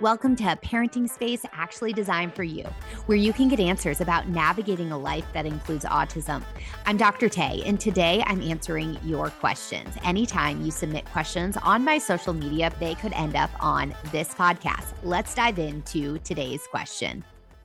Welcome to a parenting space actually designed for you, where you can get answers about navigating a life that includes autism. I'm Dr. Tay, and today I'm answering your questions. Anytime you submit questions on my social media, they could end up on this podcast. Let's dive into today's question.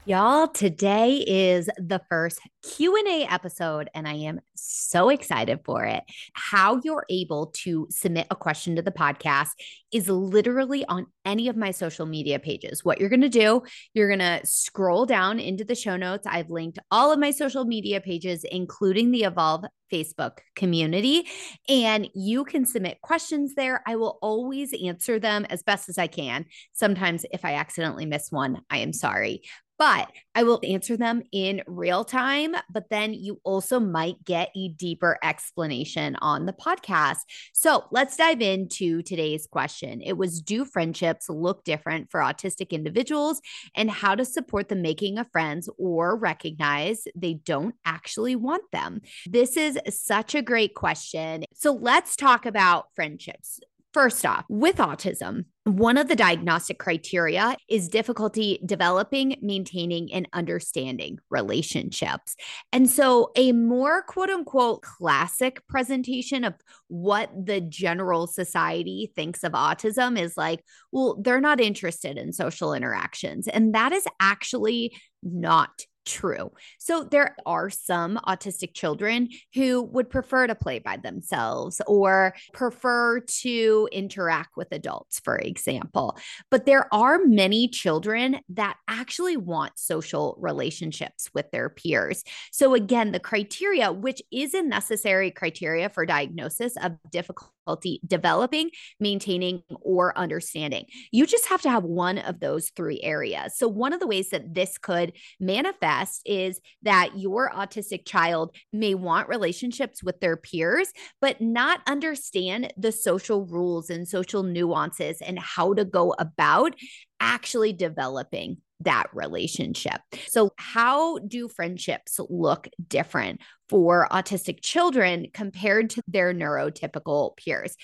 Y'all, today is the first Q&A episode and I am so excited for it. How you're able to submit a question to the podcast is literally on any of my social media pages. What you're going to do, you're going to scroll down into the show notes. I've linked all of my social media pages including the Evolve Facebook community and you can submit questions there. I will always answer them as best as I can. Sometimes if I accidentally miss one, I am sorry but I will answer them in real time. But then you also might get a deeper explanation on the podcast. So let's dive into today's question. It was Do friendships look different for autistic individuals and how to support the making of friends or recognize they don't actually want them? This is such a great question. So let's talk about friendships. First off, with autism, one of the diagnostic criteria is difficulty developing, maintaining, and understanding relationships. And so, a more quote unquote classic presentation of what the general society thinks of autism is like, well, they're not interested in social interactions. And that is actually not true. So there are some autistic children who would prefer to play by themselves or prefer to interact with adults, for example. But there are many children that actually want social relationships with their peers. So again, the criteria, which is a necessary criteria for diagnosis of difficulty developing, maintaining, or understanding. You just have to have one of those three areas. So one of the ways that this could manifest is that your autistic child may want relationships with their peers, but not understand the social rules and social nuances and how to go about actually developing that relationship. So, how do friendships look different for autistic children compared to their neurotypical peers?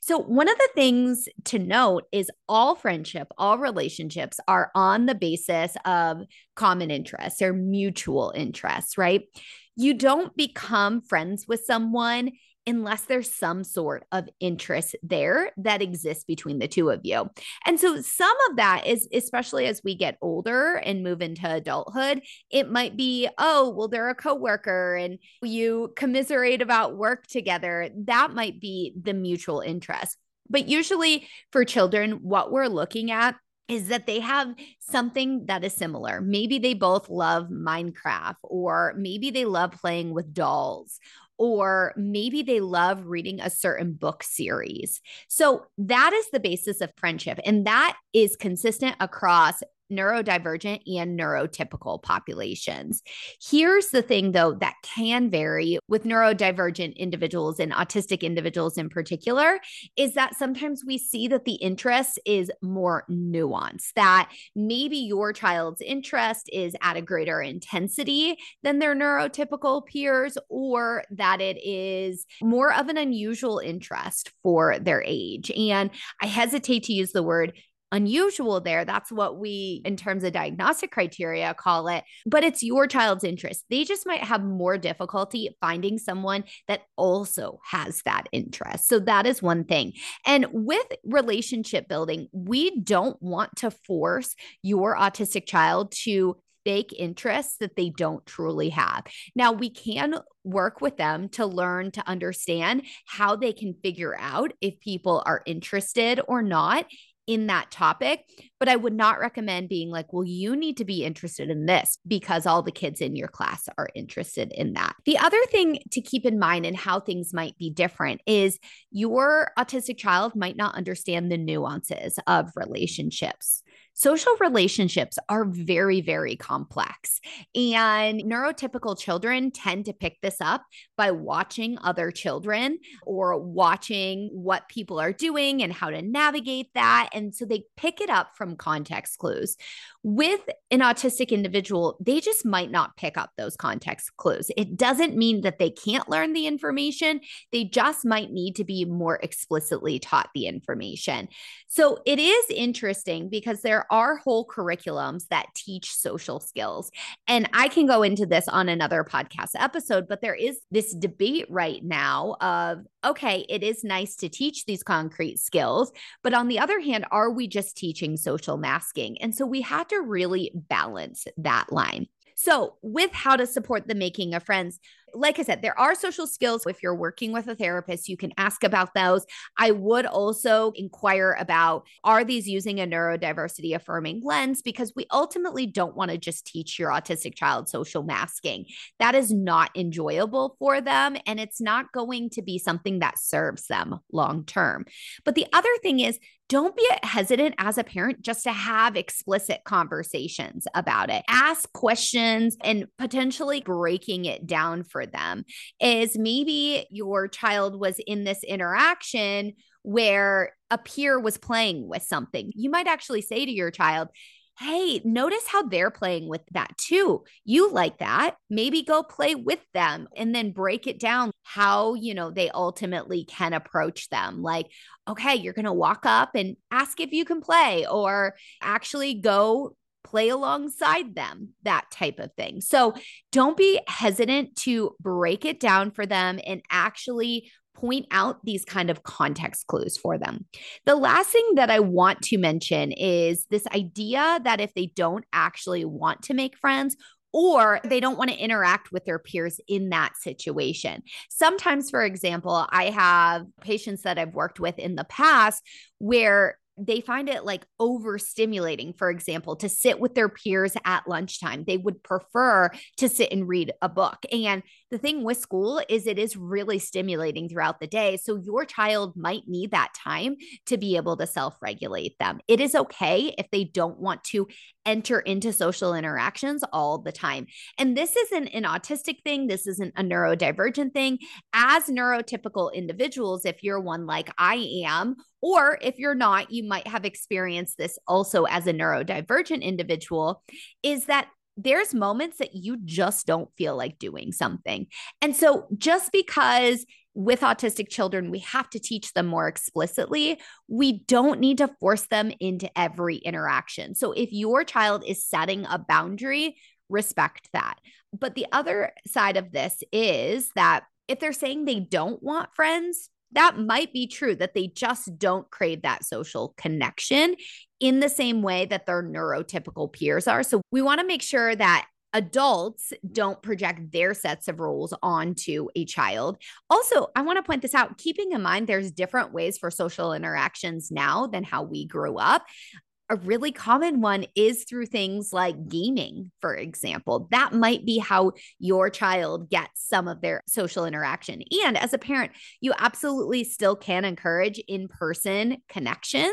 So, one of the things to note is all friendship, all relationships are on the basis of common interests or mutual interests, right? You don't become friends with someone unless there's some sort of interest there that exists between the two of you. And so some of that is especially as we get older and move into adulthood, it might be, oh, well they're a coworker and you commiserate about work together. That might be the mutual interest. But usually for children, what we're looking at is that they have something that is similar. Maybe they both love Minecraft, or maybe they love playing with dolls, or maybe they love reading a certain book series. So that is the basis of friendship. And that is consistent across neurodivergent and neurotypical populations. Here's the thing, though, that can vary with neurodivergent individuals and autistic individuals in particular is that sometimes we see that the interest is more nuanced, that maybe your child's interest is at a greater intensity than their neurotypical peers, or that it is more of an unusual interest for their age. And I hesitate to use the word unusual there. That's what we, in terms of diagnostic criteria, call it. But it's your child's interest. They just might have more difficulty finding someone that also has that interest. So that is one thing. And with relationship building, we don't want to force your autistic child to fake interests that they don't truly have. Now, we can work with them to learn to understand how they can figure out if people are interested or not in that topic. But I would not recommend being like, well, you need to be interested in this because all the kids in your class are interested in that. The other thing to keep in mind and how things might be different is your autistic child might not understand the nuances of relationships social relationships are very, very complex. And neurotypical children tend to pick this up by watching other children or watching what people are doing and how to navigate that. And so they pick it up from context clues. With an autistic individual, they just might not pick up those context clues. It doesn't mean that they can't learn the information, they just might need to be more explicitly taught the information. So it is interesting because there there are whole curriculums that teach social skills. And I can go into this on another podcast episode, but there is this debate right now of okay, it is nice to teach these concrete skills, but on the other hand, are we just teaching social masking? And so we have to really balance that line. So, with how to support the making of friends, like I said, there are social skills. If you're working with a therapist, you can ask about those. I would also inquire about are these using a neurodiversity affirming lens? Because we ultimately don't want to just teach your autistic child social masking. That is not enjoyable for them. And it's not going to be something that serves them long term. But the other thing is, don't be hesitant as a parent just to have explicit conversations about it. Ask questions and potentially breaking it down for them is maybe your child was in this interaction where a peer was playing with something. You might actually say to your child, Hey, notice how they're playing with that too. You like that. Maybe go play with them and then break it down how, you know, they ultimately can approach them. Like, okay, you're going to walk up and ask if you can play or actually go play alongside them, that type of thing. So don't be hesitant to break it down for them and actually point out these kind of context clues for them. The last thing that I want to mention is this idea that if they don't actually want to make friends, or they don't want to interact with their peers in that situation. Sometimes, for example, I have patients that I've worked with in the past where they find it like overstimulating, for example, to sit with their peers at lunchtime. They would prefer to sit and read a book. And the thing with school is it is really stimulating throughout the day. So your child might need that time to be able to self regulate them. It is okay if they don't want to enter into social interactions all the time. And this isn't an autistic thing, this isn't a neurodivergent thing. As neurotypical individuals, if you're one like I am, or if you're not, you might have experienced this also as a neurodivergent individual, is that there's moments that you just don't feel like doing something. And so just because with autistic children, we have to teach them more explicitly. We don't need to force them into every interaction. So if your child is setting a boundary, respect that. But the other side of this is that if they're saying they don't want friends, that might be true that they just don't crave that social connection in the same way that their neurotypical peers are. So we want to make sure that adults don't project their sets of rules onto a child. Also, I want to point this out keeping in mind there's different ways for social interactions now than how we grew up a really common one is through things like gaming, for example. That might be how your child gets some of their social interaction. And as a parent, you absolutely still can encourage in person connections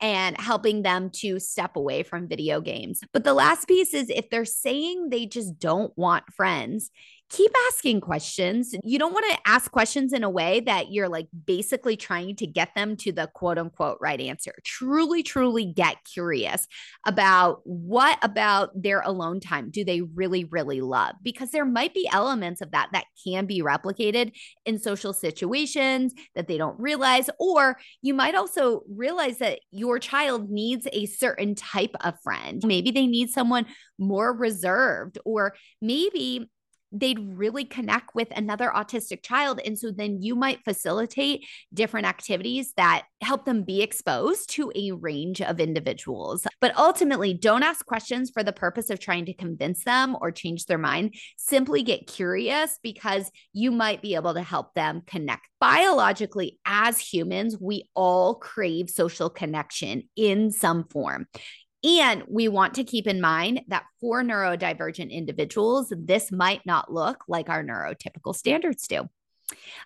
and helping them to step away from video games. But the last piece is if they're saying they just don't want friends, keep asking questions. You don't want to ask questions in a way that you're like basically trying to get them to the quote unquote right answer. Truly, truly get curious about what about their alone time do they really, really love? Because there might be elements of that that can be replicated in social situations that they don't realize. Or you might also realize that your child needs a certain type of friend. Maybe they need someone more reserved, or maybe they'd really connect with another autistic child. And so then you might facilitate different activities that help them be exposed to a range of individuals. But ultimately, don't ask questions for the purpose of trying to convince them or change their mind. Simply get curious because you might be able to help them connect. Biologically, as humans, we all crave social connection in some form. And we want to keep in mind that for neurodivergent individuals, this might not look like our neurotypical standards do.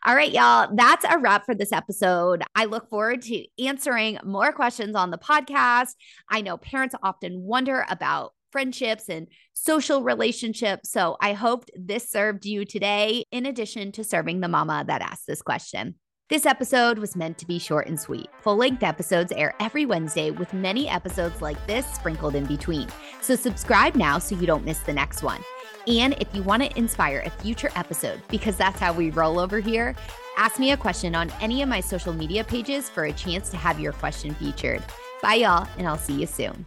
All right, y'all, that's a wrap for this episode. I look forward to answering more questions on the podcast. I know parents often wonder about friendships and social relationships. So I hoped this served you today, in addition to serving the mama that asked this question. This episode was meant to be short and sweet. Full length episodes air every Wednesday with many episodes like this sprinkled in between. So subscribe now so you don't miss the next one. And if you want to inspire a future episode, because that's how we roll over here, ask me a question on any of my social media pages for a chance to have your question featured. Bye, y'all, and I'll see you soon.